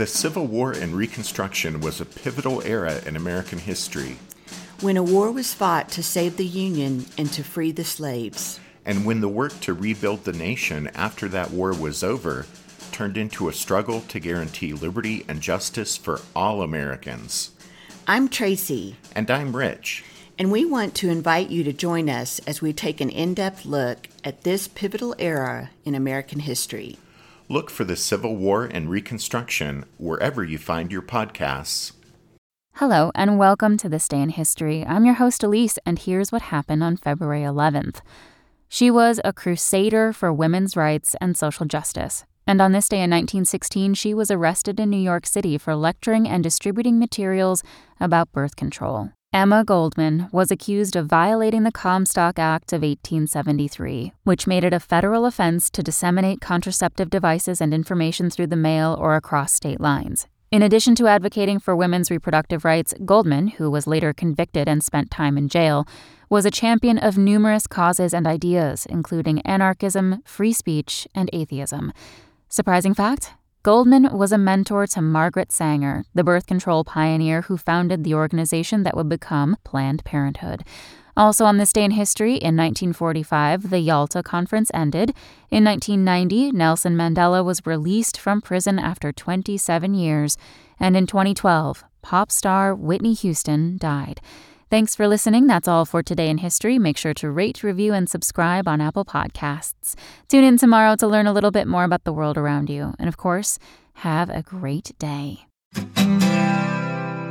The Civil War and Reconstruction was a pivotal era in American history. When a war was fought to save the Union and to free the slaves. And when the work to rebuild the nation after that war was over turned into a struggle to guarantee liberty and justice for all Americans. I'm Tracy. And I'm Rich. And we want to invite you to join us as we take an in depth look at this pivotal era in American history. Look for the Civil War and Reconstruction wherever you find your podcasts. Hello, and welcome to This Day in History. I'm your host, Elise, and here's what happened on February 11th. She was a crusader for women's rights and social justice. And on this day in 1916, she was arrested in New York City for lecturing and distributing materials about birth control. Emma Goldman was accused of violating the Comstock Act of 1873, which made it a federal offense to disseminate contraceptive devices and information through the mail or across state lines. In addition to advocating for women's reproductive rights, Goldman, who was later convicted and spent time in jail, was a champion of numerous causes and ideas, including anarchism, free speech, and atheism. Surprising fact Goldman was a mentor to Margaret Sanger, the birth control pioneer who founded the organization that would become Planned Parenthood. Also, on this day in history, in 1945, the Yalta Conference ended. In 1990, Nelson Mandela was released from prison after 27 years. And in 2012, pop star Whitney Houston died. Thanks for listening. That's all for today in history. Make sure to rate, review, and subscribe on Apple Podcasts. Tune in tomorrow to learn a little bit more about the world around you. And of course, have a great day.